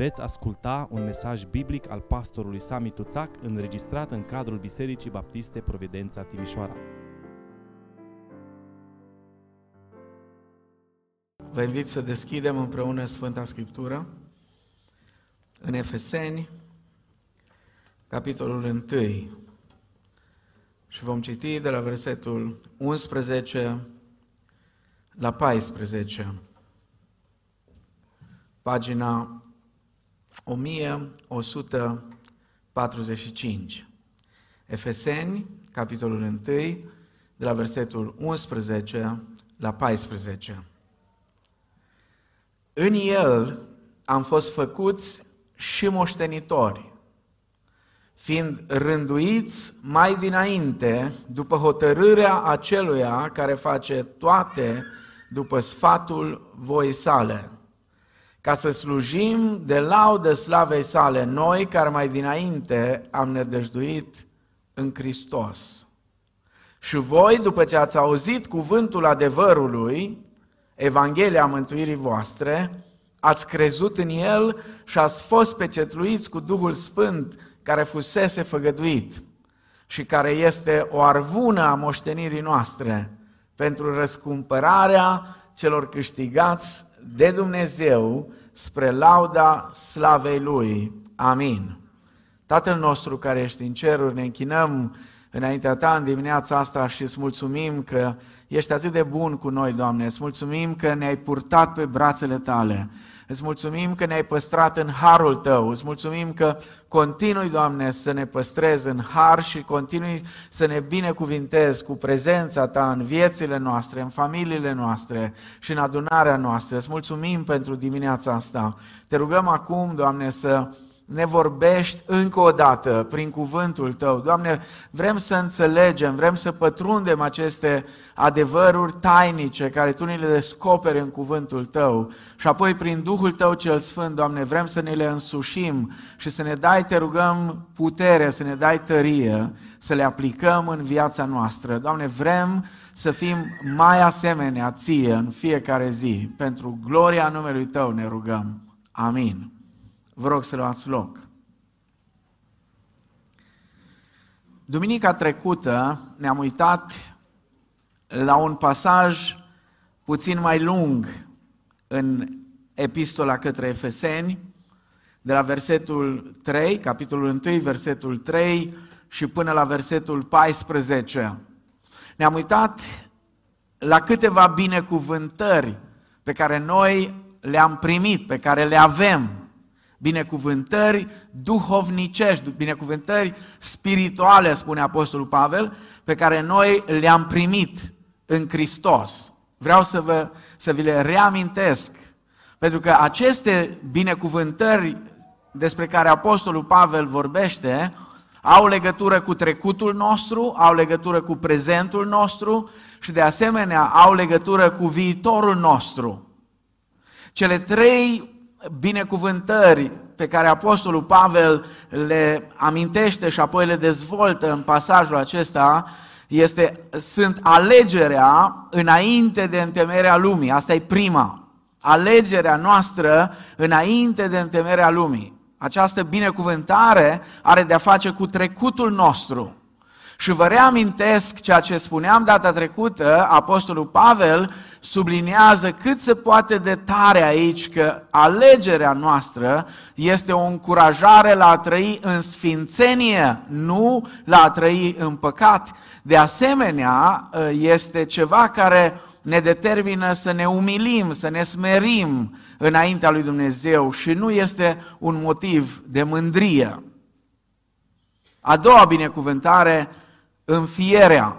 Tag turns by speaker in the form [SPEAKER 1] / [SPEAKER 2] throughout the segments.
[SPEAKER 1] Veți asculta un mesaj biblic al pastorului Sami Tuțac înregistrat în cadrul Bisericii Baptiste Providența Timișoara.
[SPEAKER 2] Vă invit să deschidem împreună Sfânta Scriptură în Efeseni, capitolul 1. Și vom citi de la versetul 11 la 14, pagina 1145. Efeseni, capitolul 1, de la versetul 11 la 14. În el am fost făcuți și moștenitori, fiind rânduiți mai dinainte, după hotărârea aceluia care face toate după sfatul voii sale, ca să slujim de laudă slavei sale noi care mai dinainte am nedăjduit în Hristos. Și voi, după ce ați auzit cuvântul adevărului, Evanghelia mântuirii voastre, ați crezut în El și ați fost pecetluiți cu Duhul Sfânt care fusese făgăduit și care este o arvună a moștenirii noastre pentru răscumpărarea celor câștigați de Dumnezeu spre lauda slavei Lui. Amin. Tatăl nostru care ești în ceruri, ne închinăm înaintea Ta în dimineața asta și îți mulțumim că ești atât de bun cu noi, Doamne. Îți mulțumim că ne-ai purtat pe brațele Tale. Îți mulțumim că ne-ai păstrat în harul Tău. Îți mulțumim că continui, Doamne, să ne păstrezi în har și continui să ne binecuvintezi cu prezența Ta în viețile noastre, în familiile noastre și în adunarea noastră. Îți mulțumim pentru dimineața asta. Te rugăm acum, Doamne, să ne vorbești încă o dată prin cuvântul Tău. Doamne, vrem să înțelegem, vrem să pătrundem aceste adevăruri tainice care Tu ne le descoperi în cuvântul Tău și apoi prin Duhul Tău cel Sfânt, Doamne, vrem să ne le însușim și să ne dai, te rugăm, putere, să ne dai tărie, să le aplicăm în viața noastră. Doamne, vrem să fim mai asemenea Ție în fiecare zi. Pentru gloria numelui Tău ne rugăm. Amin. Vă rog să luați loc. Duminica trecută ne-am uitat la un pasaj puțin mai lung în epistola către Efeseni, de la versetul 3, capitolul 1, versetul 3 și până la versetul 14. Ne-am uitat la câteva binecuvântări pe care noi le-am primit, pe care le avem binecuvântări duhovnicești, binecuvântări spirituale, spune Apostolul Pavel, pe care noi le-am primit în Hristos. Vreau să, vă, să vi le reamintesc, pentru că aceste binecuvântări despre care Apostolul Pavel vorbește, au legătură cu trecutul nostru, au legătură cu prezentul nostru și de asemenea au legătură cu viitorul nostru. Cele trei binecuvântări pe care Apostolul Pavel le amintește și apoi le dezvoltă în pasajul acesta este, sunt alegerea înainte de întemerea lumii. Asta e prima. Alegerea noastră înainte de întemerea lumii. Această binecuvântare are de-a face cu trecutul nostru. Și vă reamintesc ceea ce spuneam data trecută, Apostolul Pavel subliniază cât se poate de tare aici că alegerea noastră este o încurajare la a trăi în sfințenie, nu la a trăi în păcat. De asemenea, este ceva care ne determină să ne umilim, să ne smerim înaintea lui Dumnezeu și nu este un motiv de mândrie. A doua binecuvântare înfierea.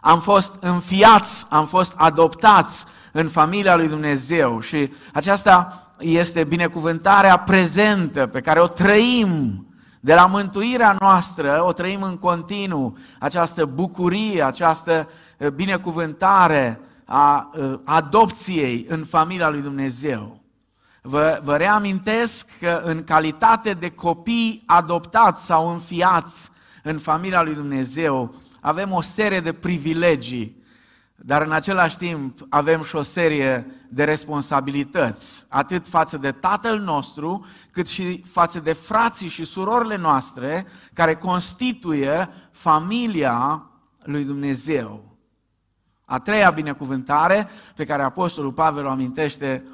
[SPEAKER 2] Am fost înfiați, am fost adoptați în familia lui Dumnezeu și aceasta este binecuvântarea prezentă pe care o trăim de la mântuirea noastră, o trăim în continuu, această bucurie, această eh, binecuvântare a eh, adopției în familia lui Dumnezeu. Vă, vă reamintesc că în calitate de copii adoptați sau înfiați în familia lui Dumnezeu avem o serie de privilegii. dar în același timp avem și o serie de responsabilități, atât față de Tatăl nostru, cât și față de frații și surorile noastre, care constituie familia lui Dumnezeu. A treia binecuvântare pe care Apostolul Pavel o amintește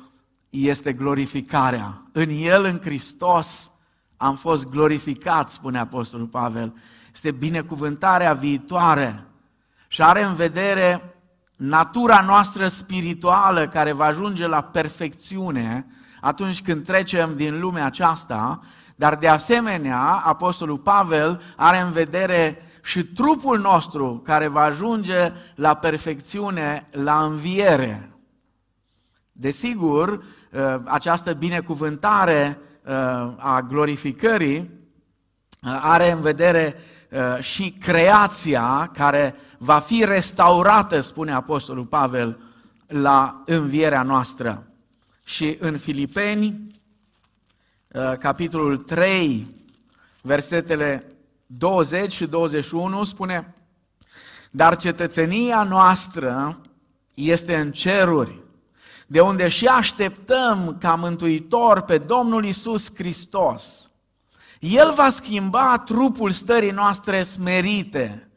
[SPEAKER 2] este glorificarea. În El, în Hristos, am fost glorificați, spune Apostolul Pavel. Este binecuvântarea viitoare și are în vedere natura noastră spirituală care va ajunge la perfecțiune atunci când trecem din lumea aceasta, dar de asemenea, Apostolul Pavel are în vedere și trupul nostru care va ajunge la perfecțiune, la înviere. Desigur, ă, această binecuvântare ă, a glorificării ă, are în vedere și creația care va fi restaurată, spune Apostolul Pavel, la învierea noastră. Și în Filipeni, capitolul 3, versetele 20 și 21 spune, dar cetățenia noastră este în ceruri, de unde și așteptăm ca mântuitor pe Domnul Isus Hristos. El va schimba trupul stării noastre smerite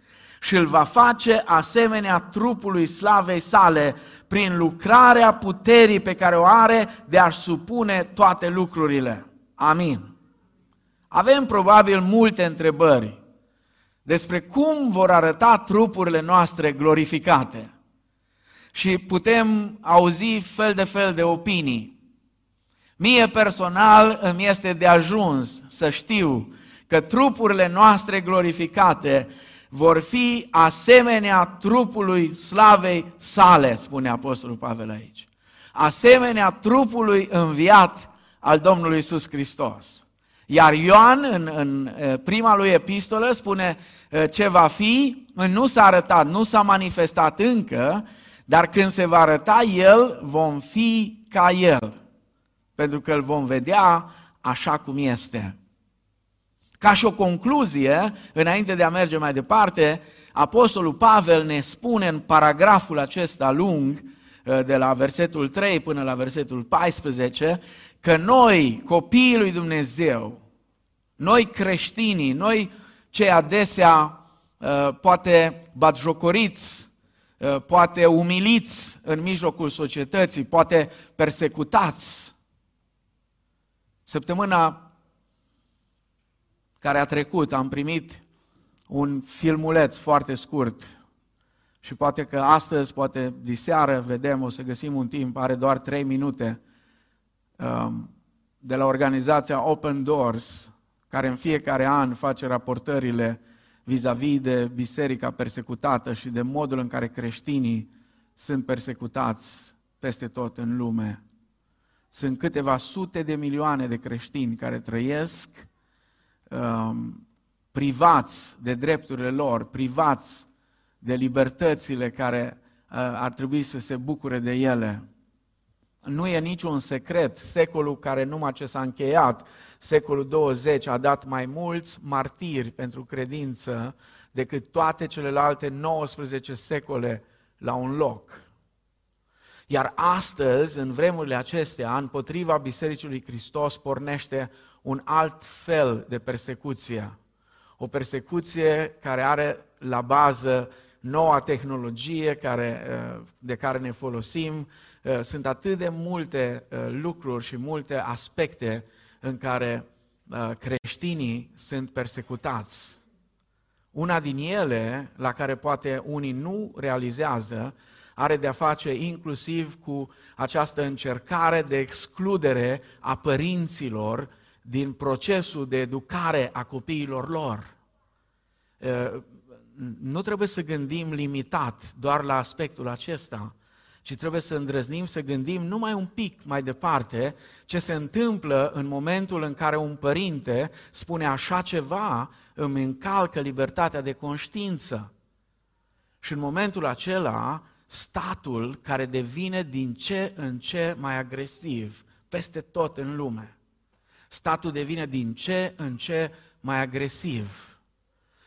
[SPEAKER 2] și îl va face asemenea trupului slavei sale prin lucrarea puterii pe care o are de a-și supune toate lucrurile. Amin. Avem probabil multe întrebări despre cum vor arăta trupurile noastre glorificate. Și putem auzi fel de fel de opinii. Mie personal îmi este de ajuns să știu că trupurile noastre glorificate vor fi asemenea trupului slavei sale, spune Apostolul Pavel aici. Asemenea trupului înviat al Domnului Isus Hristos. Iar Ioan, în, în prima lui epistolă, spune ce va fi, nu s-a arătat, nu s-a manifestat încă, dar când se va arăta El, vom fi ca El, pentru că îl vom vedea așa cum este. Ca și o concluzie, înainte de a merge mai departe, Apostolul Pavel ne spune în paragraful acesta lung, de la versetul 3 până la versetul 14, că noi, copiii lui Dumnezeu, noi creștinii, noi cei adesea uh, poate batjocoriți, uh, poate umiliți în mijlocul societății, poate persecutați. Săptămâna care a trecut am primit un filmuleț foarte scurt și poate că astăzi, poate diseară, vedem, o să găsim un timp, are doar trei minute, um, de la organizația Open Doors, care în fiecare an face raportările vis-a-vis de biserica persecutată și de modul în care creștinii sunt persecutați peste tot în lume. Sunt câteva sute de milioane de creștini care trăiesc um, privați de drepturile lor, privați de libertățile care uh, ar trebui să se bucure de ele. Nu e niciun secret, secolul care numai ce s-a încheiat, secolul 20, a dat mai mulți martiri pentru credință decât toate celelalte 19 secole la un loc. Iar astăzi, în vremurile acestea, împotriva Bisericii lui Hristos pornește un alt fel de persecuție. O persecuție care are la bază noua tehnologie care, de care ne folosim, Eh, sunt atât de multe eh, lucruri și multe aspecte în care eh, creștinii sunt persecutați. Una din ele, la care poate unii nu realizează, are de-a face inclusiv cu această încercare de excludere a părinților din procesul de educare a copiilor lor. Nu trebuie să gândim limitat doar la aspectul acesta, ci trebuie să îndrăznim să gândim numai un pic mai departe ce se întâmplă în momentul în care un părinte spune așa ceva, îmi încalcă libertatea de conștiință. Și în momentul acela, statul care devine din ce în ce mai agresiv peste tot în lume. Statul devine din ce în ce mai agresiv.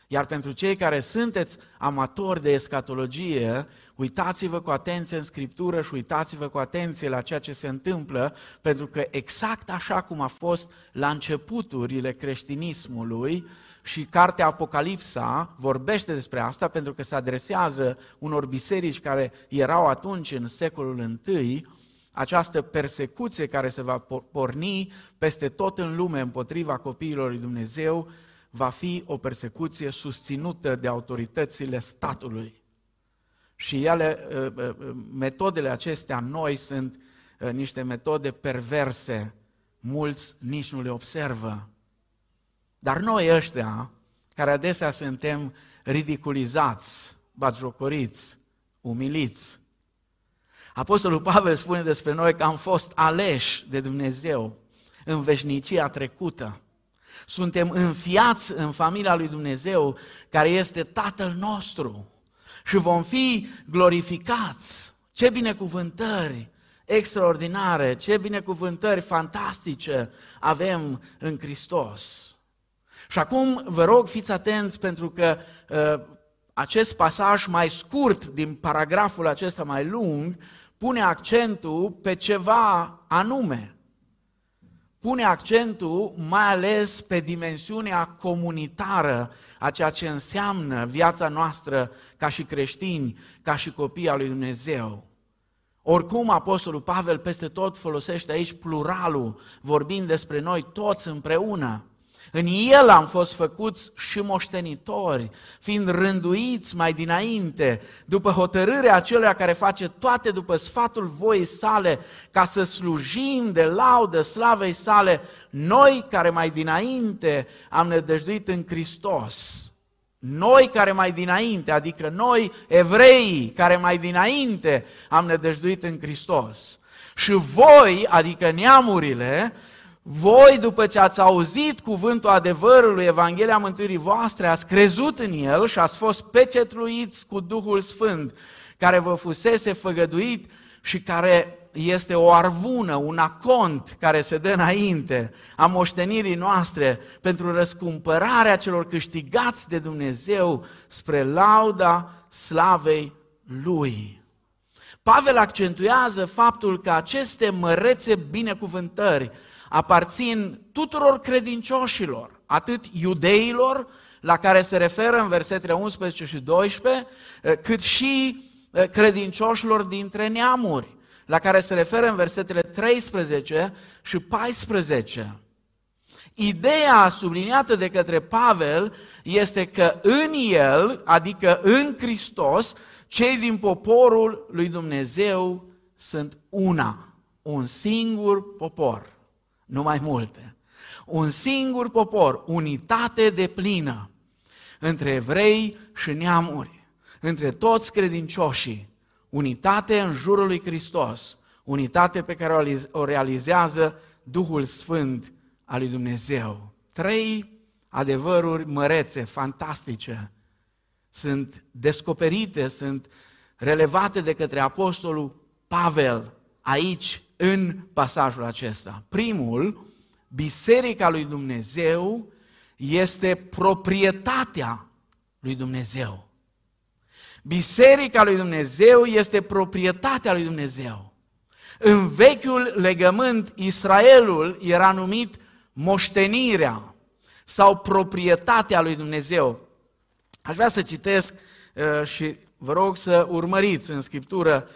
[SPEAKER 2] Iar pentru cei care sunteți amatori de escatologie, uitați-vă cu atenție în Scriptură și uitați-vă cu atenție la ceea ce se întâmplă, pentru că exact așa cum a fost la începuturile creștinismului, și cartea Apocalipsa vorbește despre asta pentru că se adresează unor biserici care erau atunci în secolul I, această persecuție care se va porni peste tot în lume împotriva copiilor lui Dumnezeu va fi o persecuție susținută de autoritățile statului. Și ele, ă, ă, ă, metodele acestea noi sunt niște metode perverse, mulți nici nu le observă. Dar noi ăștia, care adesea suntem ridiculizați, batjocoriți, umiliți, Apostolul Pavel spune despre noi că am fost aleși de Dumnezeu în veșnicia trecută. Suntem înfiați în familia lui Dumnezeu, care este Tatăl nostru. Și vom fi glorificați. Ce binecuvântări extraordinare, ce binecuvântări fantastice avem în Hristos. Și acum vă rog, fiți atenți pentru că uh, acest pasaj mai scurt din paragraful acesta mai lung pune accentul pe ceva anume. Pune accentul mai ales pe dimensiunea comunitară a ceea ce înseamnă viața noastră ca și creștini, ca și copii al lui Dumnezeu. Oricum, Apostolul Pavel peste tot folosește aici pluralul, vorbind despre noi toți împreună. În el am fost făcuți și moștenitori, fiind rânduiți mai dinainte, după hotărârea acelea care face toate după sfatul voii sale, ca să slujim de laudă slavei sale, noi care mai dinainte am nedăjduit în Hristos. Noi care mai dinainte, adică noi evrei care mai dinainte am nedăjduit în Hristos. Și voi, adică neamurile, voi, după ce ați auzit cuvântul adevărului, Evanghelia Mântuirii voastre, ați crezut în el și ați fost pecetluiți cu Duhul Sfânt, care vă fusese făgăduit și care este o arvună, un acont care se dă înainte a moștenirii noastre pentru răscumpărarea celor câștigați de Dumnezeu spre lauda slavei Lui. Pavel accentuează faptul că aceste mărețe binecuvântări aparțin tuturor credincioșilor, atât iudeilor, la care se referă în versetele 11 și 12, eh, cât și eh, credincioșilor dintre neamuri, la care se referă în versetele 13 și 14. Ideea subliniată de către Pavel este că în el, adică în Hristos, cei din poporul lui Dumnezeu sunt una, un singur popor nu mai multe. Un singur popor, unitate de plină între evrei și neamuri, între toți credincioșii, unitate în jurul lui Hristos, unitate pe care o realizează Duhul Sfânt al lui Dumnezeu. Trei adevăruri mărețe, fantastice, sunt descoperite, sunt relevate de către Apostolul Pavel aici în pasajul acesta. Primul, Biserica lui Dumnezeu este proprietatea lui Dumnezeu. Biserica lui Dumnezeu este proprietatea lui Dumnezeu. În vechiul legământ, Israelul era numit moștenirea sau proprietatea lui Dumnezeu. Aș vrea să citesc uh, și vă rog să urmăriți în Scriptură Eh,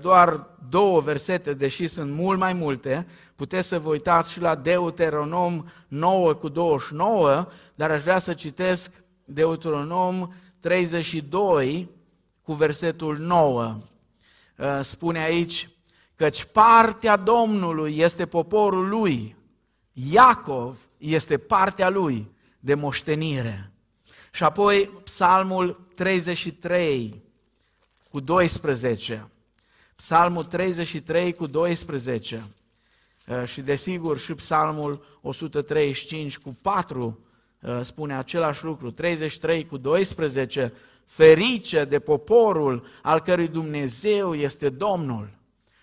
[SPEAKER 2] doar două versete, deși sunt mult mai multe, puteți să vă uitați și la Deuteronom 9 cu 29, dar aș vrea să citesc Deuteronom 32 cu versetul 9. Eh, spune aici, căci partea Domnului este poporul lui, Iacov este partea lui de moștenire. Și apoi Psalmul 33 cu 12. Psalmul 33 cu 12 uh, și desigur și Psalmul 135 cu 4 uh, spune același lucru, 33 cu 12, ferice de poporul al cărui Dumnezeu este Domnul.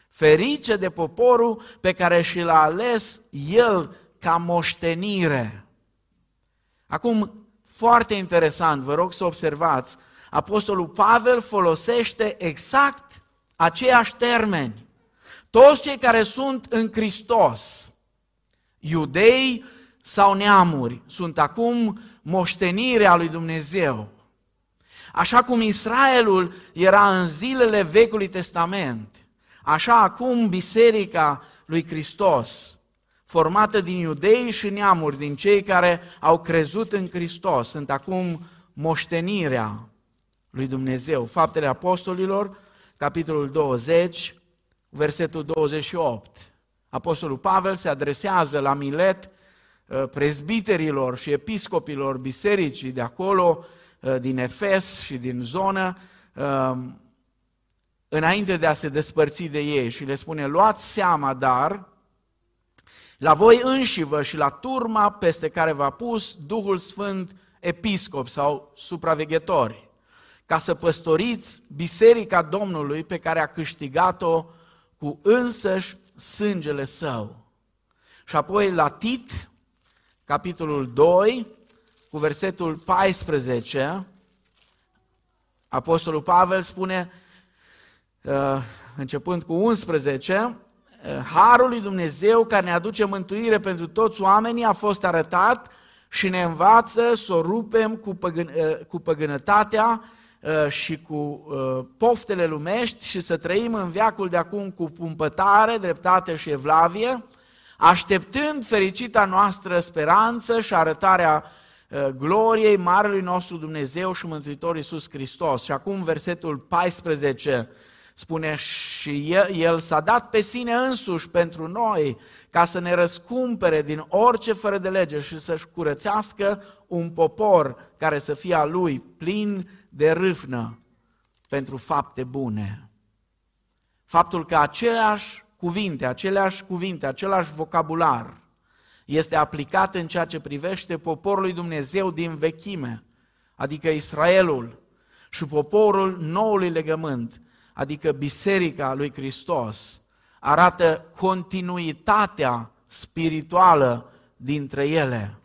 [SPEAKER 2] Ferice de poporul pe care și l-a ales El ca moștenire. Acum, foarte interesant, vă rog să observați, Apostolul Pavel folosește exact aceiași termeni. Toți cei care sunt în Hristos, iudei sau neamuri, sunt acum moștenirea lui Dumnezeu. Așa cum Israelul era în zilele Vechiului Testament, așa acum Biserica lui Hristos, formată din iudei și neamuri, din cei care au crezut în Hristos, sunt acum moștenirea lui Dumnezeu. Faptele Apostolilor, capitolul 20, versetul 28. Apostolul Pavel se adresează la Milet uh, prezbiterilor și episcopilor bisericii de acolo, uh, din Efes și din zonă, um, înainte de a se despărți de ei și le spune, luați seama, dar, la voi înșivă și la turma peste care v-a pus Duhul Sfânt episcop sau supraveghetori, ca să păstoriți biserica Domnului pe care a câștigat-o cu însăși sângele său. Și apoi la Tit, capitolul 2, cu versetul 14, Apostolul Pavel spune, uh, începând cu 11, uh, Harul lui Dumnezeu care ne aduce mântuire pentru toți oamenii a fost arătat și ne învață să o rupem cu, păgân, uh, cu păgânătatea Uh, și cu uh, poftele lumești și să trăim în viacul de acum cu pumpătare, dreptate și evlavie, așteptând fericita noastră speranță și arătarea uh, gloriei Marelui nostru Dumnezeu și Mântuitor Iisus Hristos. Și acum versetul 14 spune și el, el s-a dat pe sine însuși pentru noi ca să ne răscumpere din orice fără de lege și să-și curățească un popor care să fie a lui plin de râvnă pentru fapte bune. Faptul că aceleași cuvinte, aceleași cuvinte, același vocabular este aplicat în ceea ce privește poporul lui Dumnezeu din vechime, adică Israelul, și poporul noului legământ, adică Biserica lui Hristos, arată continuitatea spirituală dintre ele.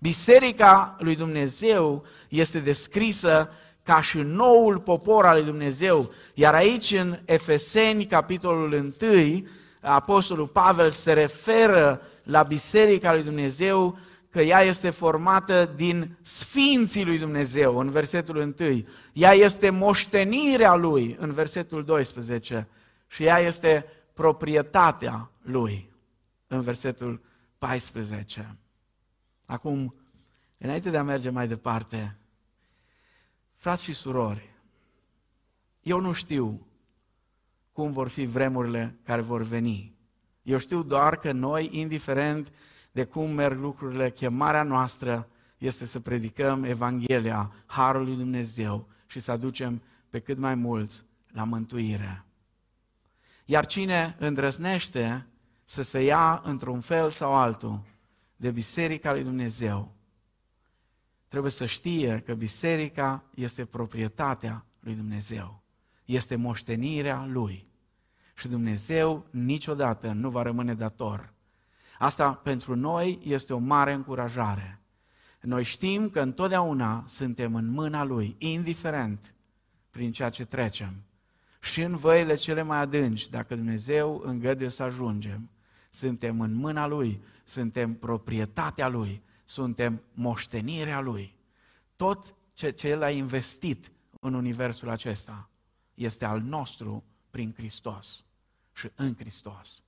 [SPEAKER 2] Biserica lui Dumnezeu este descrisă ca și noul popor al lui Dumnezeu. Iar aici în Efeseni, capitolul 1, Apostolul Pavel se referă la Biserica lui Dumnezeu că ea este formată din Sfinții lui Dumnezeu, în versetul 1. Ea este moștenirea lui, în versetul 12. Și ea este proprietatea lui, în versetul 14. Acum, înainte de a merge mai departe, Frați și surori, eu nu știu cum vor fi vremurile care vor veni. Eu știu doar că noi, indiferent de cum merg lucrurile, chemarea noastră este să predicăm Evanghelia Harului Dumnezeu și să aducem pe cât mai mulți la mântuire. Iar cine îndrăznește să se ia într-un fel sau altul de Biserica lui Dumnezeu, trebuie să știe că biserica este proprietatea lui Dumnezeu. Este moștenirea lui. Și Dumnezeu niciodată nu va rămâne dator. Asta pentru noi este o mare încurajare. Noi știm că întotdeauna suntem în mâna Lui, indiferent prin ceea ce trecem. Și în văile cele mai adânci, dacă Dumnezeu îngăduie să ajungem, suntem în mâna Lui, suntem proprietatea Lui, suntem moștenirea Lui. Tot ce, ce El a investit în universul acesta este al nostru prin Hristos și în Hristos.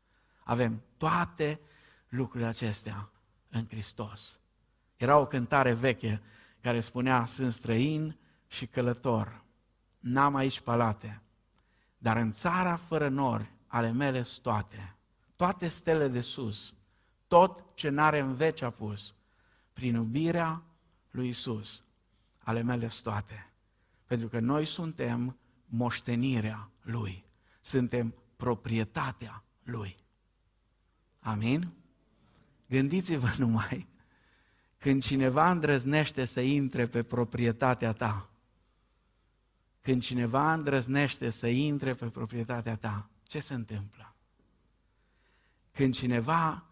[SPEAKER 2] Avem toate lucrurile acestea în Hristos. Era o cântare veche care spunea, sunt străin și călător, n-am aici palate, dar în țara fără nori ale mele toate, toate stele de sus, tot ce n-are în veci a pus, prin iubirea lui Isus, ale mele toate. Pentru că noi suntem moștenirea Lui. Suntem proprietatea Lui. Amin? Gândiți-vă numai când cineva îndrăznește să intre pe proprietatea ta, când cineva îndrăznește să intre pe proprietatea ta, ce se întâmplă? Când cineva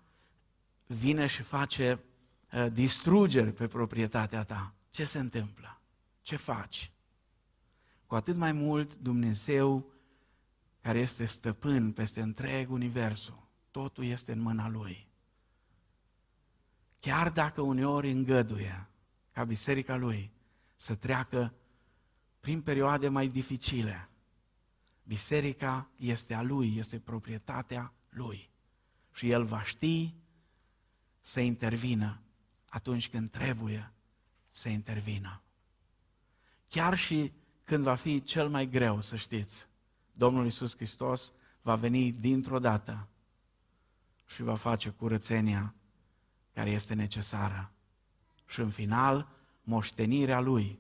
[SPEAKER 2] vine și face uh, distrugeri pe proprietatea ta, ce se întâmplă? Ce faci? Cu atât mai mult Dumnezeu care este stăpân peste întreg universul, totul este în mâna Lui. Chiar dacă uneori îngăduie ca biserica Lui să treacă prin perioade mai dificile, biserica este a Lui, este proprietatea Lui. Și El va ști să intervină atunci când trebuie să intervină. Chiar și când va fi cel mai greu, să știți, Domnul Iisus Hristos va veni dintr-o dată și va face curățenia care este necesară. Și în final, moștenirea Lui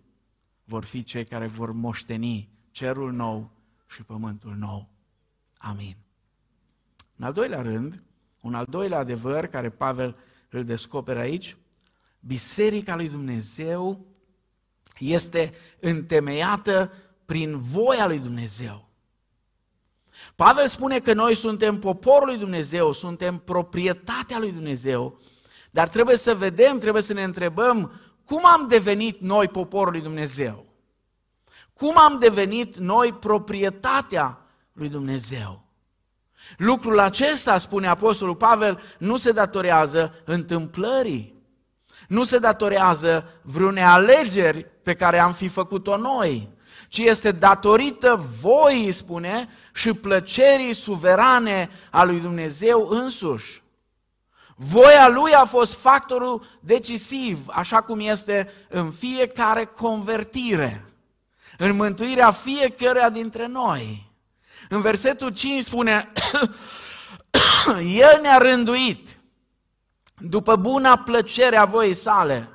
[SPEAKER 2] vor fi cei care vor moșteni cerul nou și pământul nou. Amin. În al doilea rând, un al doilea adevăr care Pavel îl descoperă aici, Biserica lui Dumnezeu este întemeiată prin voia lui Dumnezeu. Pavel spune că noi suntem poporul lui Dumnezeu, suntem proprietatea lui Dumnezeu, dar trebuie să vedem, trebuie să ne întrebăm cum am devenit noi poporul lui Dumnezeu. Cum am devenit noi proprietatea lui Dumnezeu? Lucrul acesta, spune Apostolul Pavel, nu se datorează întâmplării, nu se datorează vreunei alegeri pe care am fi făcut-o noi, ci este datorită voii, spune, și plăcerii suverane a lui Dumnezeu însuși. Voia lui a fost factorul decisiv, așa cum este în fiecare convertire, în mântuirea fiecăruia dintre noi. În versetul 5 spune, El ne-a rânduit după buna plăcere a voii sale.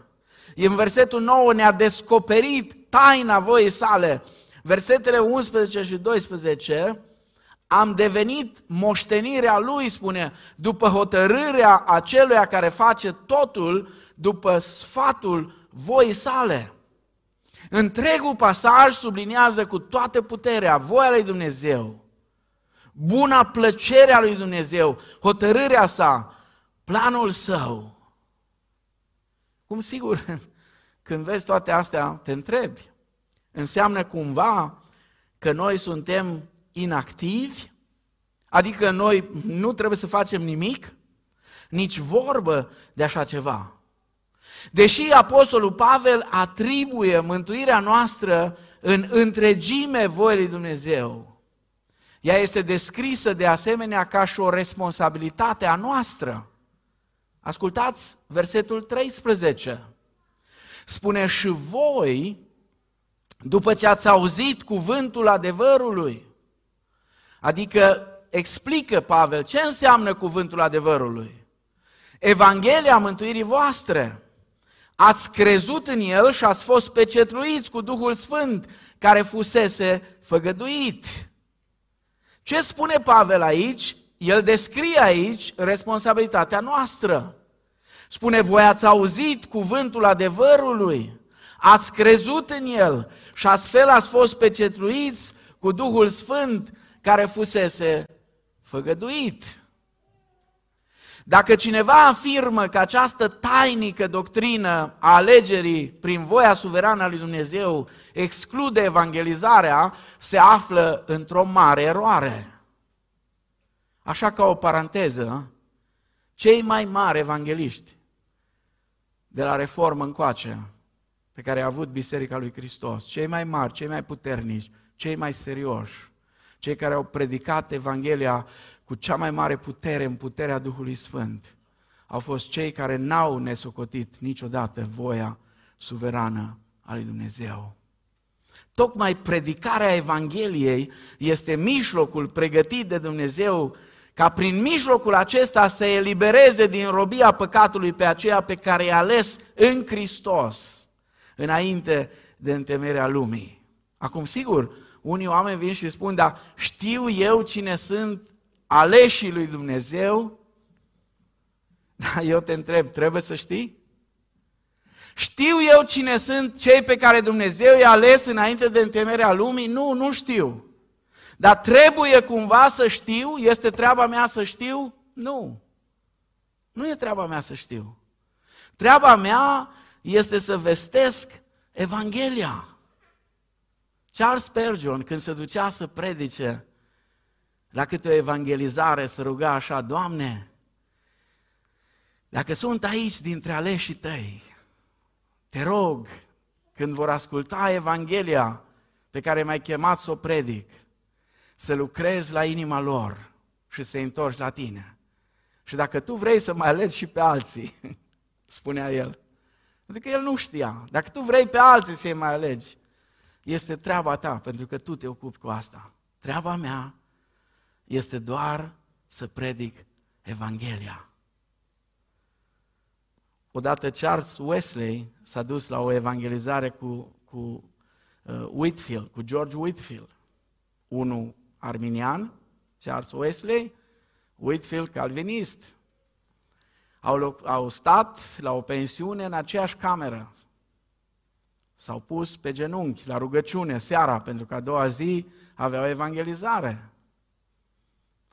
[SPEAKER 2] În versetul 9 ne-a descoperit taina voii sale. Versetele 11 și 12 am devenit moștenirea lui, spune, după hotărârea aceluia care face totul, după sfatul voii sale. Întregul pasaj subliniază cu toată puterea voia lui Dumnezeu, buna plăcerea lui Dumnezeu, hotărârea sa, planul său. Cum sigur, când vezi toate astea, te întrebi. Înseamnă cumva că noi suntem inactivi, adică noi nu trebuie să facem nimic, nici vorbă de așa ceva. Deși Apostolul Pavel atribuie mântuirea noastră în întregime voii lui Dumnezeu, ea este descrisă de asemenea ca și o responsabilitate a noastră. Ascultați versetul 13. Spune și voi, după ce ați auzit cuvântul adevărului, Adică explică Pavel ce înseamnă cuvântul adevărului. Evanghelia mântuirii voastre. Ați crezut în el și ați fost pecetluiți cu Duhul Sfânt care fusese făgăduit. Ce spune Pavel aici? El descrie aici responsabilitatea noastră. Spune, voi ați auzit cuvântul adevărului, ați crezut în el și astfel ați fost pecetluiți cu Duhul Sfânt care fusese făgăduit. Dacă cineva afirmă că această tainică doctrină a alegerii prin voia suverană a lui Dumnezeu exclude evangelizarea, se află într-o mare eroare. Așa ca o paranteză, cei mai mari evangeliști de la reformă încoace, pe care a avut Biserica lui Hristos, cei mai mari, cei mai puternici, cei mai serioși, cei care au predicat Evanghelia cu cea mai mare putere în puterea Duhului Sfânt, au fost cei care n-au nesocotit niciodată voia suverană a lui Dumnezeu. Tocmai predicarea Evangheliei este mijlocul pregătit de Dumnezeu ca prin mijlocul acesta să elibereze din robia păcatului pe aceea pe care i-a ales în Hristos, înainte de întemerea lumii. Acum, sigur, unii oameni vin și spun, dar știu eu cine sunt aleșii lui Dumnezeu? Dar eu te întreb, trebuie să știi? Știu eu cine sunt cei pe care Dumnezeu i-a ales înainte de întemerea lumii? Nu, nu știu. Dar trebuie cumva să știu? Este treaba mea să știu? Nu. Nu e treaba mea să știu. Treaba mea este să vestesc Evanghelia. Charles Spurgeon, când se ducea să predice la câte o evangelizare, să ruga așa, Doamne, dacă sunt aici dintre aleșii tăi, te rog, când vor asculta Evanghelia pe care m-ai chemat să o predic, să lucrezi la inima lor și să-i întorci la tine. Și dacă tu vrei să mai alegi și pe alții, spunea el, Adică el nu știa. Dacă tu vrei pe alții să-i mai alegi, este treaba ta, pentru că tu te ocupi cu asta. Treaba mea este doar să predic Evanghelia. Odată Charles Wesley s-a dus la o evangelizare cu, cu uh, Whitfield, cu George Whitfield, unul arminian, Charles Wesley, Whitfield calvinist. Au, au stat la o pensiune în aceeași cameră. S-au pus pe genunchi la rugăciune seara, pentru că a doua zi aveau evangelizare.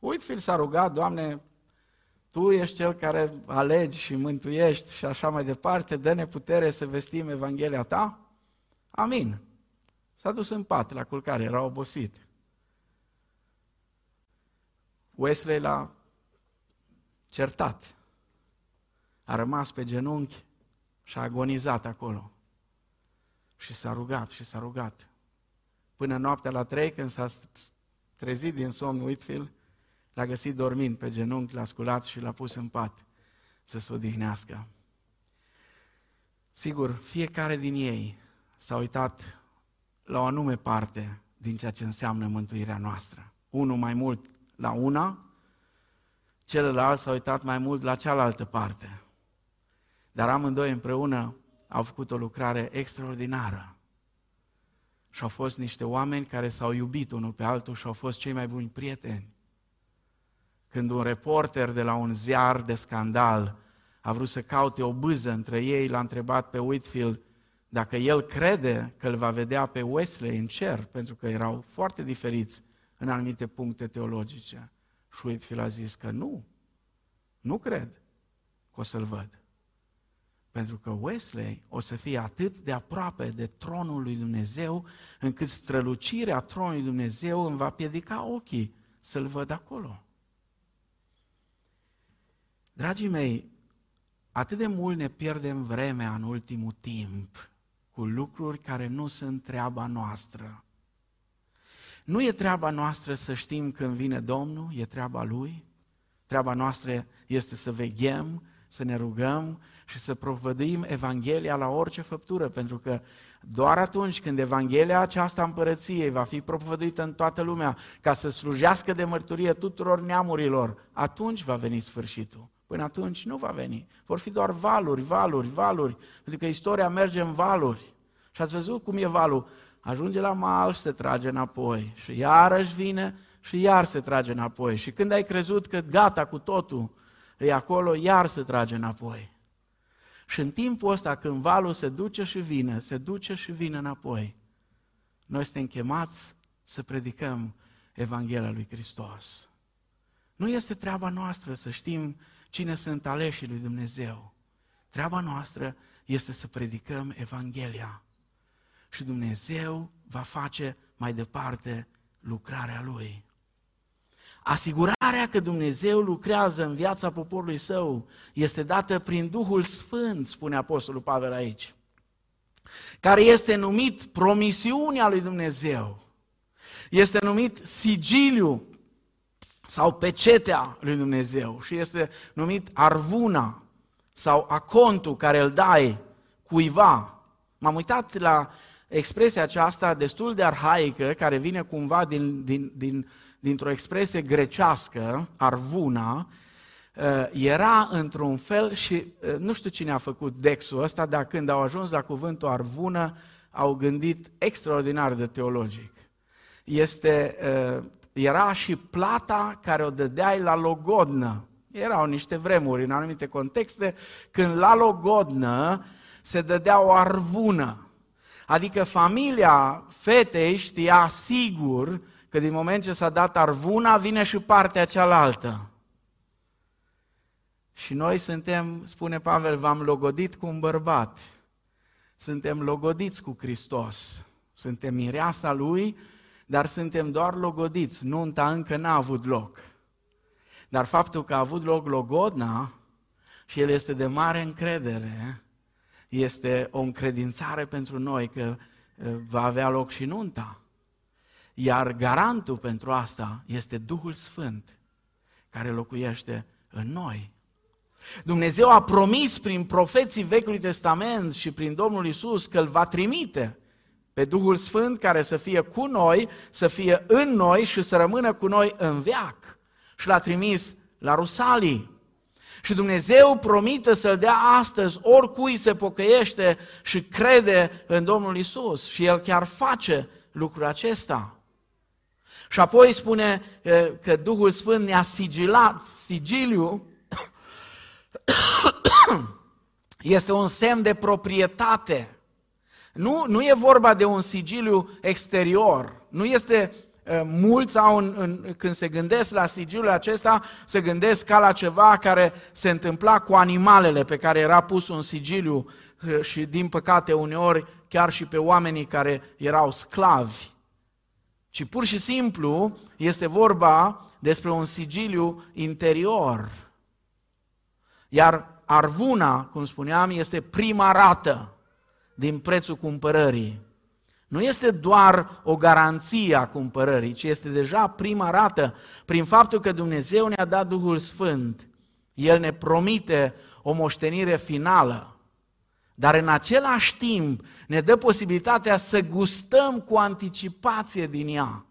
[SPEAKER 2] Whitfield s-a rugat, Doamne, Tu ești Cel care alegi și mântuiești și așa mai departe, dă-ne putere să vestim Evanghelia Ta. Amin. S-a dus în pat la culcare, era obosit. Wesley l-a certat. A rămas pe genunchi și a agonizat acolo. Și s-a rugat și s-a rugat. Până noaptea la trei, când s-a trezit din somn Whitfield, l-a găsit dormind pe genunchi, l-a sculat și l-a pus în pat să se odihnească. Sigur, fiecare din ei s-a uitat la o anume parte din ceea ce înseamnă mântuirea noastră. Unul mai mult la una, celălalt s-a uitat mai mult la cealaltă parte. Dar amândoi împreună au făcut o lucrare extraordinară. Și au fost niște oameni care s-au iubit unul pe altul și au fost cei mai buni prieteni. Când un reporter de la un ziar de scandal a vrut să caute o bâză între ei, l-a întrebat pe Whitfield dacă el crede că îl va vedea pe Wesley în cer, pentru că erau foarte diferiți în anumite puncte teologice. Și Whitfield a zis că nu, nu cred că o să-l văd. Pentru că Wesley o să fie atât de aproape de tronul lui Dumnezeu, încât strălucirea tronului Dumnezeu îmi va piedica ochii să-l văd acolo. Dragii mei, atât de mult ne pierdem vremea în ultimul timp cu lucruri care nu sunt treaba noastră. Nu e treaba noastră să știm când vine Domnul, e treaba Lui. Treaba noastră este să veghem, să ne rugăm și să propovăduim Evanghelia la orice făptură, pentru că doar atunci când Evanghelia aceasta împărăției va fi propovăduită în toată lumea, ca să slujească de mărturie tuturor neamurilor, atunci va veni sfârșitul. Până atunci nu va veni. Vor fi doar valuri, valuri, valuri, pentru că istoria merge în valuri. Și ați văzut cum e valul? Ajunge la mal și se trage înapoi. Și iarăși vine și iar se trage înapoi. Și când ai crezut că gata cu totul, e acolo, iar se trage înapoi. Și în timpul ăsta, când valul se duce și vine, se duce și vine înapoi, noi suntem chemați să predicăm Evanghelia lui Hristos. Nu este treaba noastră să știm cine sunt aleșii lui Dumnezeu. Treaba noastră este să predicăm Evanghelia. Și Dumnezeu va face mai departe lucrarea Lui. Asigurarea că Dumnezeu lucrează în viața poporului său este dată prin Duhul Sfânt, spune Apostolul Pavel aici, care este numit promisiunea lui Dumnezeu. Este numit sigiliu sau pecetea lui Dumnezeu și este numit arvuna sau acontul care îl dai cuiva. M-am uitat la expresia aceasta destul de arhaică, care vine cumva din, din, din dintr-o expresie grecească, arvuna, uh, era într-un fel și uh, nu știu cine a făcut dexul ăsta, dar când au ajuns la cuvântul arvună, au gândit extraordinar de teologic. Este, uh, era și plata care o dădeai la logodnă. Erau niște vremuri în anumite contexte când la logodnă se dădea o arvună. Adică familia fetei știa sigur că din moment ce s-a dat arvuna, vine și partea cealaltă. Și noi suntem, spune Pavel, v-am logodit cu un bărbat. suntem logodiți cu Hristos. Suntem mireasa Lui, dar suntem doar logodiți. Nunta încă n-a avut loc. Dar faptul că a avut loc logodna și El este de mare încredere, este o încredințare pentru noi că va avea loc și nunta. Iar garantul pentru asta este Duhul Sfânt care locuiește în noi. Dumnezeu a promis prin profeții Vechiului Testament și prin Domnul Isus că îl va trimite pe Duhul Sfânt care să fie cu noi, să fie în noi și să rămână cu noi în veac. Și l-a trimis la Rusalii. Și Dumnezeu promite să-l dea astăzi oricui se pocăiește și crede în Domnul Isus. Și El chiar face lucrul acesta. Și apoi spune că Duhul Sfânt ne-a sigilat, sigiliu, este un semn de proprietate. Nu, nu e vorba de un sigiliu exterior, nu este mulți au, în, în, când se gândesc la sigiliul acesta, se gândesc ca la ceva care se întâmpla cu animalele pe care era pus un sigiliu și din păcate uneori chiar și pe oamenii care erau sclavi ci pur și simplu este vorba despre un sigiliu interior. Iar arvuna, cum spuneam, este prima rată din prețul cumpărării. Nu este doar o garanție a cumpărării, ci este deja prima rată prin faptul că Dumnezeu ne-a dat Duhul Sfânt. El ne promite o moștenire finală. Dar în același timp ne dă posibilitatea să gustăm cu anticipație din ea.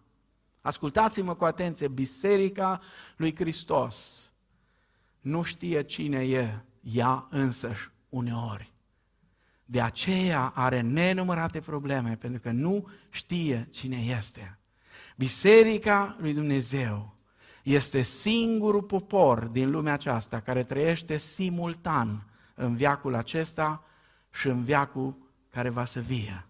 [SPEAKER 2] Ascultați-mă cu atenție, Biserica lui Hristos nu știe cine e ea însăși uneori. De aceea are nenumărate probleme, pentru că nu știe cine este. Biserica lui Dumnezeu este singurul popor din lumea aceasta care trăiește simultan în viacul acesta și în viacul care va să vie.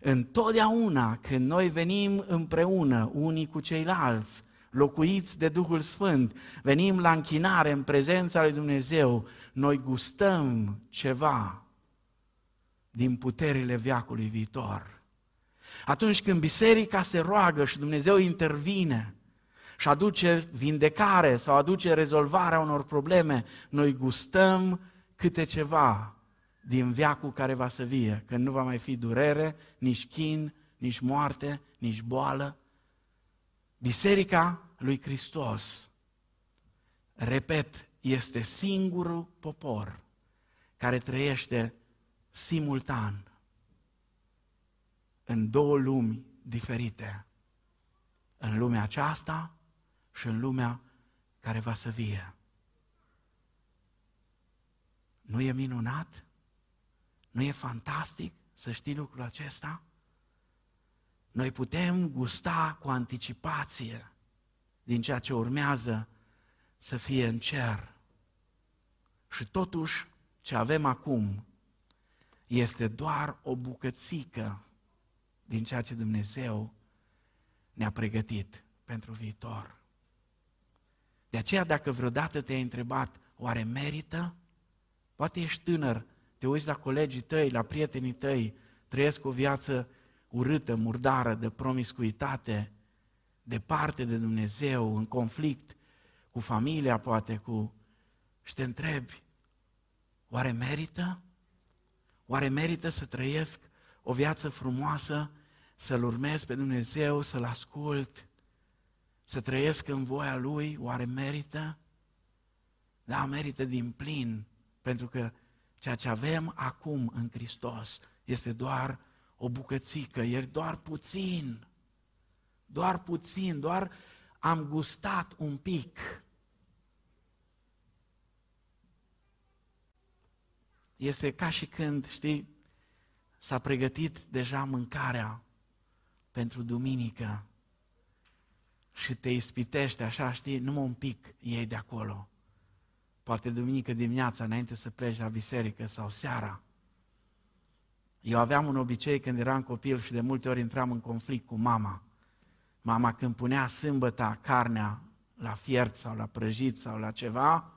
[SPEAKER 2] Întotdeauna când noi venim împreună unii cu ceilalți, locuiți de Duhul Sfânt, venim la închinare în prezența lui Dumnezeu, noi gustăm ceva din puterile viacului viitor. Atunci când biserica se roagă și Dumnezeu intervine și aduce vindecare sau aduce rezolvarea unor probleme, noi gustăm câte ceva din viacul care va să vie, când nu va mai fi durere, nici chin, nici moarte, nici boală. Biserica lui Hristos, repet, este singurul popor care trăiește simultan în două lumi diferite. În lumea aceasta și în lumea care va să vie. Nu e minunat? Nu e fantastic să știi lucrul acesta? Noi putem gusta cu anticipație din ceea ce urmează să fie în cer. Și totuși, ce avem acum este doar o bucățică din ceea ce Dumnezeu ne-a pregătit pentru viitor. De aceea, dacă vreodată te-ai întrebat, oare merită? Poate ești tânăr te uiți la colegii tăi, la prietenii tăi, trăiesc o viață urâtă, murdară, de promiscuitate, departe de Dumnezeu, în conflict cu familia, poate cu... Și te întrebi, oare merită? Oare merită să trăiesc o viață frumoasă, să-L urmez pe Dumnezeu, să-L ascult, să trăiesc în voia Lui? Oare merită? Da, merită din plin, pentru că Ceea ce avem acum în Hristos este doar o bucățică, e doar puțin. Doar puțin, doar am gustat un pic. Este ca și când, știi, s-a pregătit deja mâncarea pentru duminică și te ispitește așa, știi, numai un pic iei de acolo poate duminică dimineața, înainte să pleci la biserică sau seara. Eu aveam un obicei când eram copil și de multe ori intram în conflict cu mama. Mama când punea sâmbăta carnea la fiert sau la prăjit sau la ceva,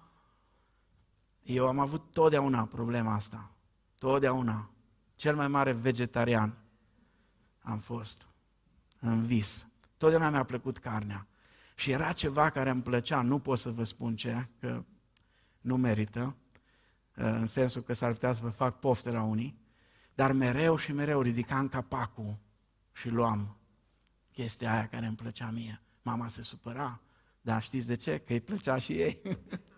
[SPEAKER 2] eu am avut totdeauna problema asta. Totdeauna. Cel mai mare vegetarian am fost în vis. Totdeauna mi-a plăcut carnea. Și era ceva care îmi plăcea, nu pot să vă spun ce, că nu merită, în sensul că s-ar putea să vă fac pofte la unii, dar mereu și mereu ridicam capacul și luam chestia aia care îmi plăcea mie. Mama se supăra, dar știți de ce? Că îi plăcea și ei.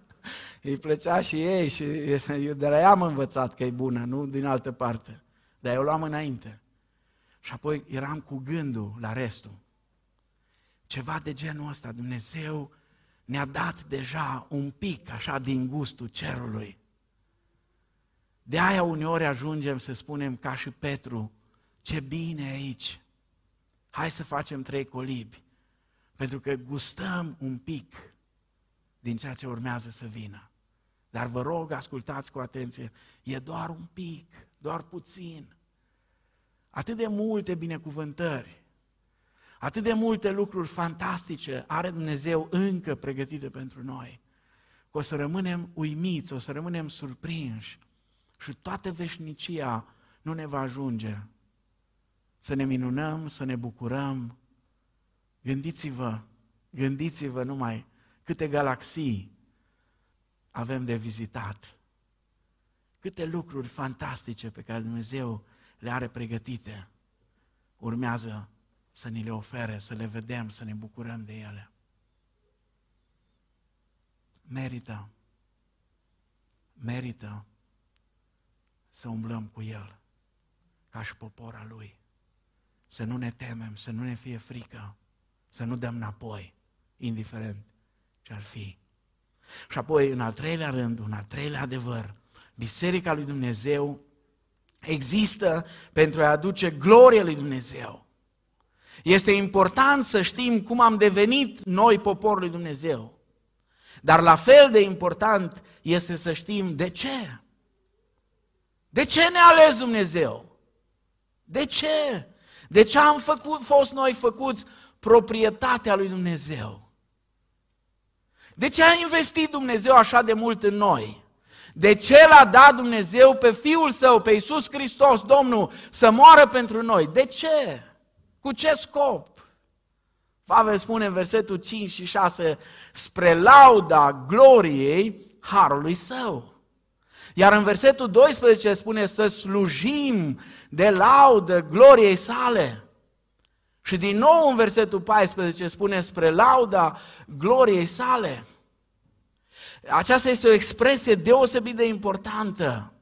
[SPEAKER 2] îi plăcea și ei și eu de la ea am învățat că e bună, nu din altă parte. Dar eu luam înainte. Și apoi eram cu gândul la restul. Ceva de genul ăsta, Dumnezeu ne-a dat deja un pic așa din gustul cerului. De aia uneori ajungem să spunem ca și Petru, ce bine aici, hai să facem trei colibi, pentru că gustăm un pic din ceea ce urmează să vină. Dar vă rog, ascultați cu atenție, e doar un pic, doar puțin. Atât de multe binecuvântări, atât de multe lucruri fantastice are Dumnezeu încă pregătite pentru noi. Că o să rămânem uimiți, o să rămânem surprinși și toată veșnicia nu ne va ajunge să ne minunăm, să ne bucurăm. Gândiți-vă, gândiți-vă numai câte galaxii avem de vizitat, câte lucruri fantastice pe care Dumnezeu le are pregătite. Urmează să ni le ofere, să le vedem, să ne bucurăm de ele. Merită, merită să umblăm cu El, ca și popora Lui. Să nu ne temem, să nu ne fie frică, să nu dăm înapoi, indiferent ce ar fi. Și apoi, în al treilea rând, un al treilea adevăr, Biserica lui Dumnezeu există pentru a aduce glorie lui Dumnezeu. Este important să știm cum am devenit noi poporul lui Dumnezeu. Dar la fel de important este să știm de ce. De ce ne-a ales Dumnezeu? De ce? De ce am făcut, fost noi făcuți proprietatea lui Dumnezeu? De ce a investit Dumnezeu așa de mult în noi? De ce l-a dat Dumnezeu pe Fiul Său, pe Iisus Hristos, Domnul, să moară pentru noi? De ce? Cu ce scop? Pavel spune în versetul 5 și 6, spre lauda gloriei harului său. Iar în versetul 12 spune să slujim de laudă gloriei sale. Și din nou în versetul 14 spune spre lauda gloriei sale. Aceasta este o expresie deosebit de importantă.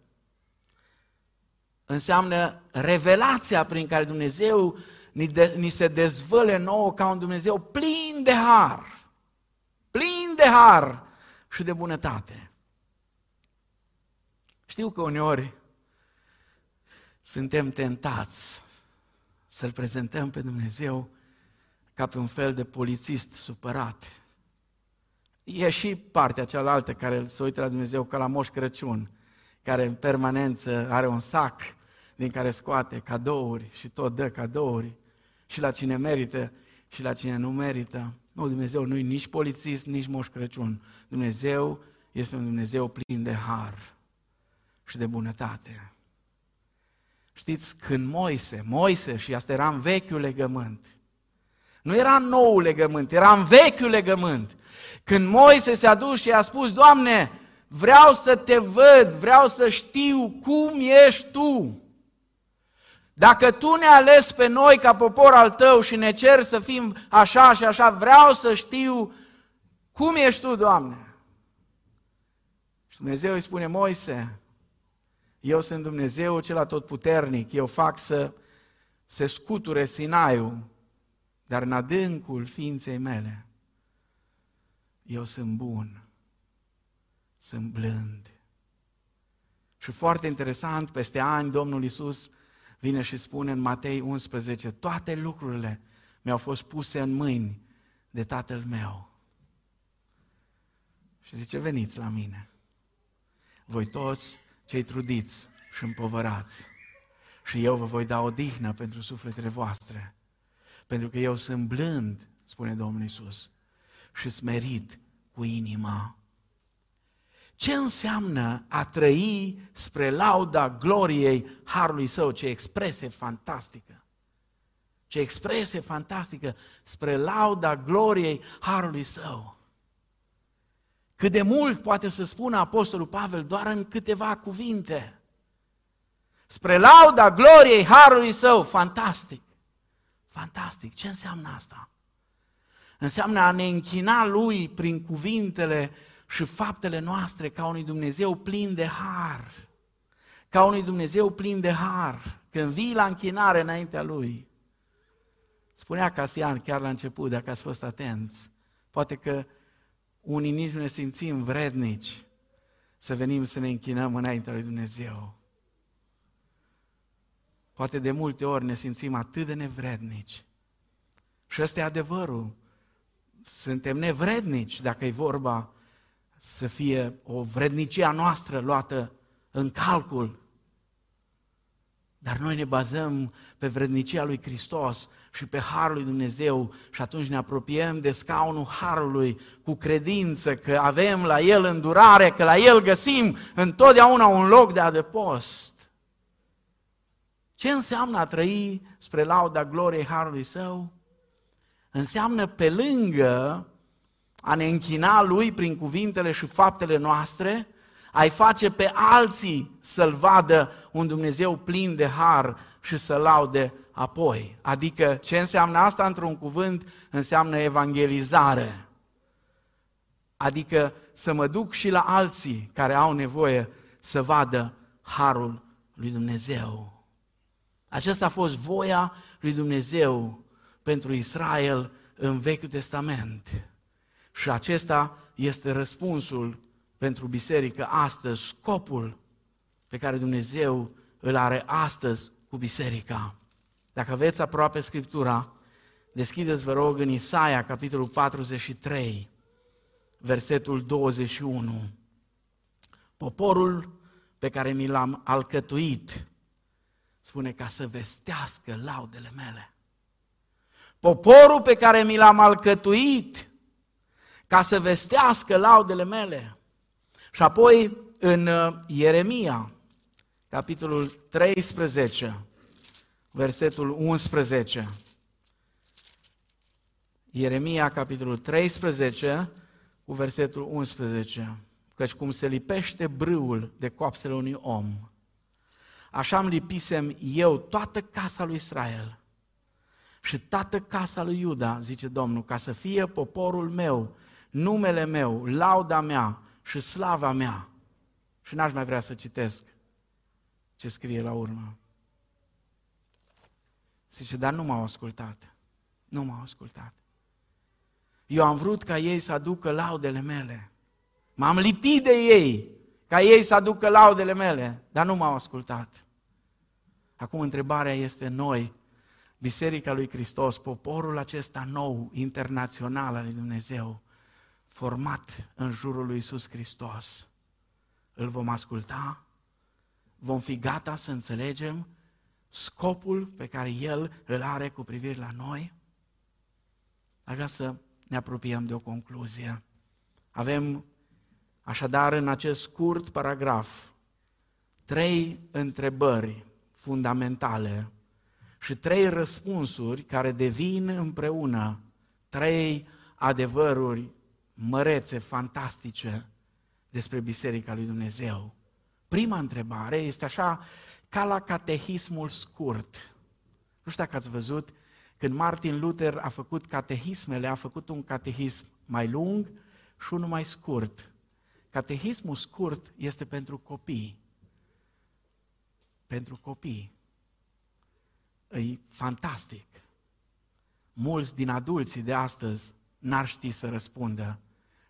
[SPEAKER 2] Înseamnă revelația prin care Dumnezeu ni, de, ni se dezvăle nouă ca un Dumnezeu plin de har, plin de har și de bunătate. Știu că uneori suntem tentați să-L prezentăm pe Dumnezeu ca pe un fel de polițist supărat. E și partea cealaltă care se uită la Dumnezeu ca la Moș Crăciun, care în permanență are un sac din care scoate cadouri și tot dă cadouri și la cine merită și la cine nu merită. Nu, Dumnezeu nu e nici polițist, nici Moș Crăciun. Dumnezeu este un Dumnezeu plin de har și de bunătate. Știți, când Moise, Moise, și asta era în vechiul legământ, nu era în noul legământ, era în vechiul legământ. Când Moise se-a dus și a spus, Doamne, vreau să te văd, vreau să știu cum ești Tu. Dacă Tu ne ales pe noi ca popor al Tău și ne cer să fim așa și așa, vreau să știu cum ești Tu, Doamne. Și Dumnezeu îi spune, Moise, eu sunt Dumnezeu cel atotputernic, eu fac să se scuture Sinaiul, dar în adâncul ființei mele, eu sunt bun, sunt blând. Și foarte interesant, peste ani Domnul Iisus vine și spune în Matei 11, toate lucrurile mi-au fost puse în mâini de Tatăl meu. Și zice, veniți la mine. Voi toți cei trudiți și împovărați. Și eu vă voi da o dihnă pentru sufletele voastre. Pentru că eu sunt blând, spune Domnul Isus, și smerit cu inima. Ce înseamnă a trăi spre lauda gloriei Harului Său? Ce expresie fantastică! Ce expresie fantastică spre lauda gloriei Harului Său! Cât de mult poate să spună Apostolul Pavel doar în câteva cuvinte. Spre lauda gloriei Harului Său, fantastic! Fantastic! Ce înseamnă asta? Înseamnă a ne închina Lui prin cuvintele și faptele noastre ca unui Dumnezeu plin de har. Ca unui Dumnezeu plin de har. Când vii la închinare înaintea Lui. Spunea Casian chiar la început, dacă ați fost atenți, poate că unii nici nu ne simțim vrednici să venim să ne închinăm înaintea lui Dumnezeu. Poate de multe ori ne simțim atât de nevrednici. Și ăsta e adevărul. Suntem nevrednici dacă e vorba să fie o vrednicie a noastră luată în calcul. Dar noi ne bazăm pe vrednicia lui Hristos și pe Harul lui Dumnezeu și atunci ne apropiem de scaunul Harului cu credință că avem la El îndurare, că la El găsim întotdeauna un loc de adăpost. Ce înseamnă a trăi spre lauda gloriei Harului Său? Înseamnă pe lângă a ne închina Lui prin cuvintele și faptele noastre, ai face pe alții să-L vadă un Dumnezeu plin de har și să laude apoi. Adică ce înseamnă asta într-un cuvânt? Înseamnă evangelizare. Adică să mă duc și la alții care au nevoie să vadă harul lui Dumnezeu. Aceasta a fost voia lui Dumnezeu pentru Israel în Vechiul Testament. Și acesta este răspunsul pentru biserică astăzi, scopul pe care Dumnezeu îl are astăzi cu biserica. Dacă aveți aproape Scriptura, deschideți, vă rog, în Isaia, capitolul 43, versetul 21. Poporul pe care mi l-am alcătuit, spune, ca să vestească laudele mele. Poporul pe care mi l-am alcătuit, ca să vestească laudele mele. Și apoi în uh, Ieremia, capitolul 13, versetul 11. Ieremia, capitolul 13, cu versetul 11. Căci cum se lipește brâul de coapsele unui om, așa îmi lipisem eu toată casa lui Israel și toată casa lui Iuda, zice Domnul, ca să fie poporul meu, numele meu, lauda mea și slava mea. Și n-aș mai vrea să citesc ce scrie la urmă. Zice, dar nu m-au ascultat. Nu m-au ascultat. Eu am vrut ca ei să aducă laudele mele. M-am lipit de ei ca ei să aducă laudele mele, dar nu m-au ascultat. Acum întrebarea este noi, Biserica lui Hristos, poporul acesta nou, internațional al lui Dumnezeu, format în jurul lui Isus Hristos, îl vom asculta? Vom fi gata să înțelegem scopul pe care El îl are cu privire la noi? Aș vrea să ne apropiem de o concluzie. Avem așadar în acest scurt paragraf trei întrebări fundamentale și trei răspunsuri care devin împreună trei adevăruri mărețe, fantastice despre Biserica lui Dumnezeu. Prima întrebare este așa ca la catehismul scurt. Nu știu dacă ați văzut, când Martin Luther a făcut catehismele, a făcut un catehism mai lung și unul mai scurt. Catehismul scurt este pentru copii. Pentru copii. E fantastic. Mulți din adulții de astăzi n-ar ști să răspundă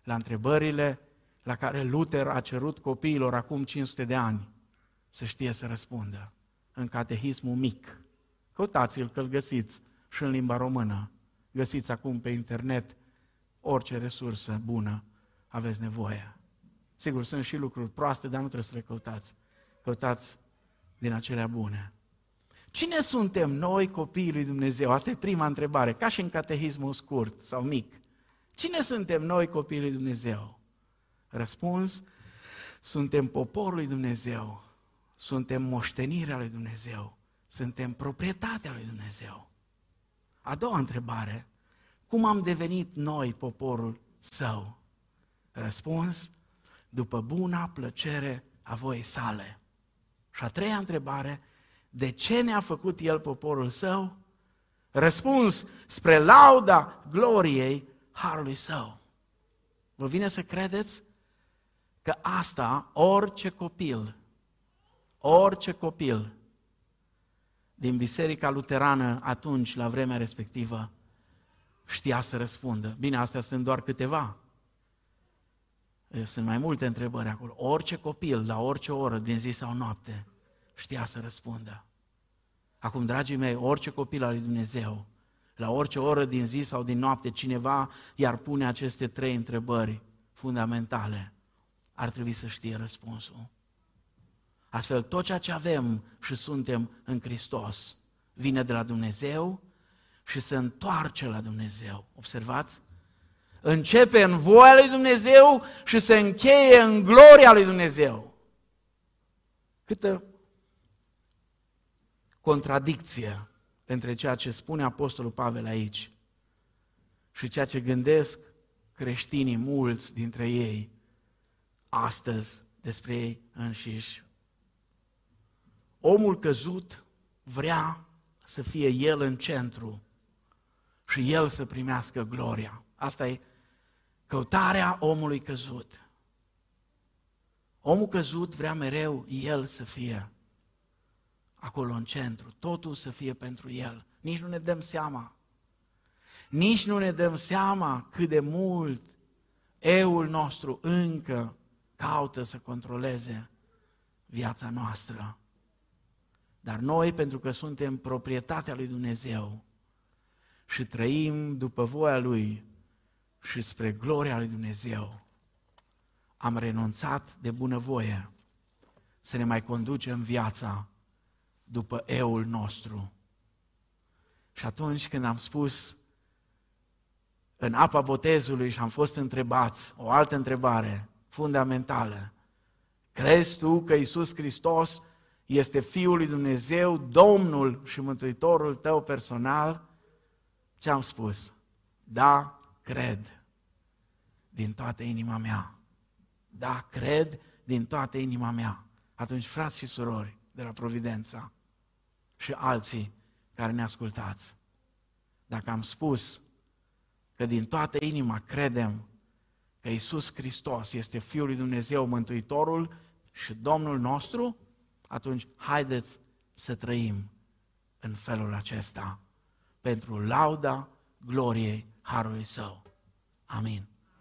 [SPEAKER 2] la întrebările la care Luther a cerut copiilor acum 500 de ani să știe să răspundă în catehismul mic. Căutați-l că îl găsiți și în limba română. Găsiți acum pe internet orice resursă bună aveți nevoie. Sigur, sunt și lucruri proaste, dar nu trebuie să le căutați. Căutați din acelea bune. Cine suntem noi, copiii lui Dumnezeu? Asta e prima întrebare, ca și în catehismul scurt sau mic. Cine suntem noi, copiii lui Dumnezeu? Răspuns, Suntem poporul lui Dumnezeu, suntem moștenirea lui Dumnezeu, suntem proprietatea lui Dumnezeu. A doua întrebare, cum am devenit noi poporul său? Răspuns, după buna plăcere a voii sale. Și a treia întrebare, de ce ne-a făcut El poporul său? Răspuns, spre lauda gloriei harului său. Vă vine să credeți că asta orice copil, orice copil din Biserica Luterană atunci, la vremea respectivă, știa să răspundă. Bine, astea sunt doar câteva. Sunt mai multe întrebări acolo. Orice copil, la orice oră, din zi sau noapte, știa să răspundă. Acum, dragii mei, orice copil al lui Dumnezeu, la orice oră din zi sau din noapte, cineva i-ar pune aceste trei întrebări fundamentale, ar trebui să știe răspunsul. Astfel, tot ceea ce avem și suntem în Hristos vine de la Dumnezeu și se întoarce la Dumnezeu. Observați? Începe în voia lui Dumnezeu și se încheie în gloria lui Dumnezeu. Câtă contradicție între ceea ce spune Apostolul Pavel aici și ceea ce gândesc creștinii mulți dintre ei astăzi despre ei înșiși. Omul căzut vrea să fie el în centru și el să primească gloria. Asta e căutarea omului căzut. Omul căzut vrea mereu el să fie acolo în centru, totul să fie pentru el. Nici nu ne dăm seama. Nici nu ne dăm seama cât de mult eul nostru încă caută să controleze viața noastră. Dar noi, pentru că suntem proprietatea lui Dumnezeu și trăim după voia Lui și spre gloria lui Dumnezeu, am renunțat de bunăvoie să ne mai conducem viața după eul nostru. Și atunci când am spus în apa botezului și am fost întrebați o altă întrebare fundamentală, crezi tu că Isus Hristos este Fiul lui Dumnezeu, Domnul și Mântuitorul tău personal? Ce am spus? Da, cred din toată inima mea. Da, cred din toată inima mea. Atunci, frați și surori de la Providența și alții care ne ascultați, dacă am spus că din toată inima credem că Isus Hristos este Fiul lui Dumnezeu, Mântuitorul și Domnul nostru, atunci haideți să trăim în felul acesta pentru lauda gloriei Harului Său. Amin.